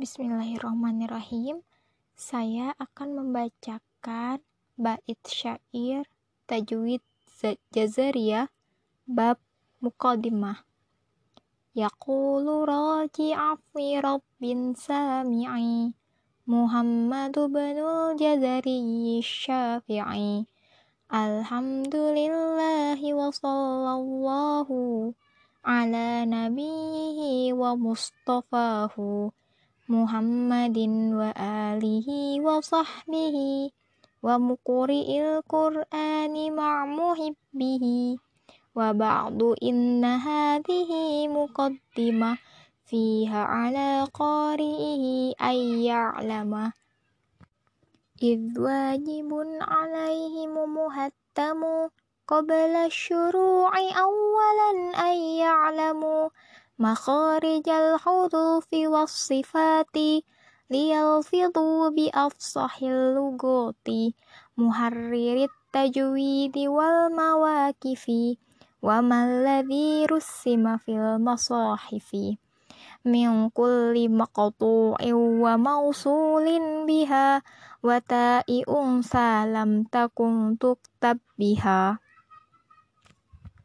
Bismillahirrahmanirrahim. Saya akan membacakan bait syair tajwid jazariyah bab muqaddimah. Yaqulu raji'a fi rabbin sami'i Muhammadu binul jazari syafi'i Alhamdulillahi wa sallallahu ala nabihi wa mustafahu محمد وآله وصحبه ومقرئ القرآن مع محبه وبعض إن هذه مقدمة فيها على قارئه أن يعلم. إذ واجب عليهم مهتم قبل الشروع أولا أن يعلموا makharijal hurufi was sifati liyalfidhu bi afsahil lugati muharririt tajwidi wal mawaqifi wa malladhi russima fil masahifi min kulli maqtu'in wa mausulin biha wa ta'i'un salam takun tuktab biha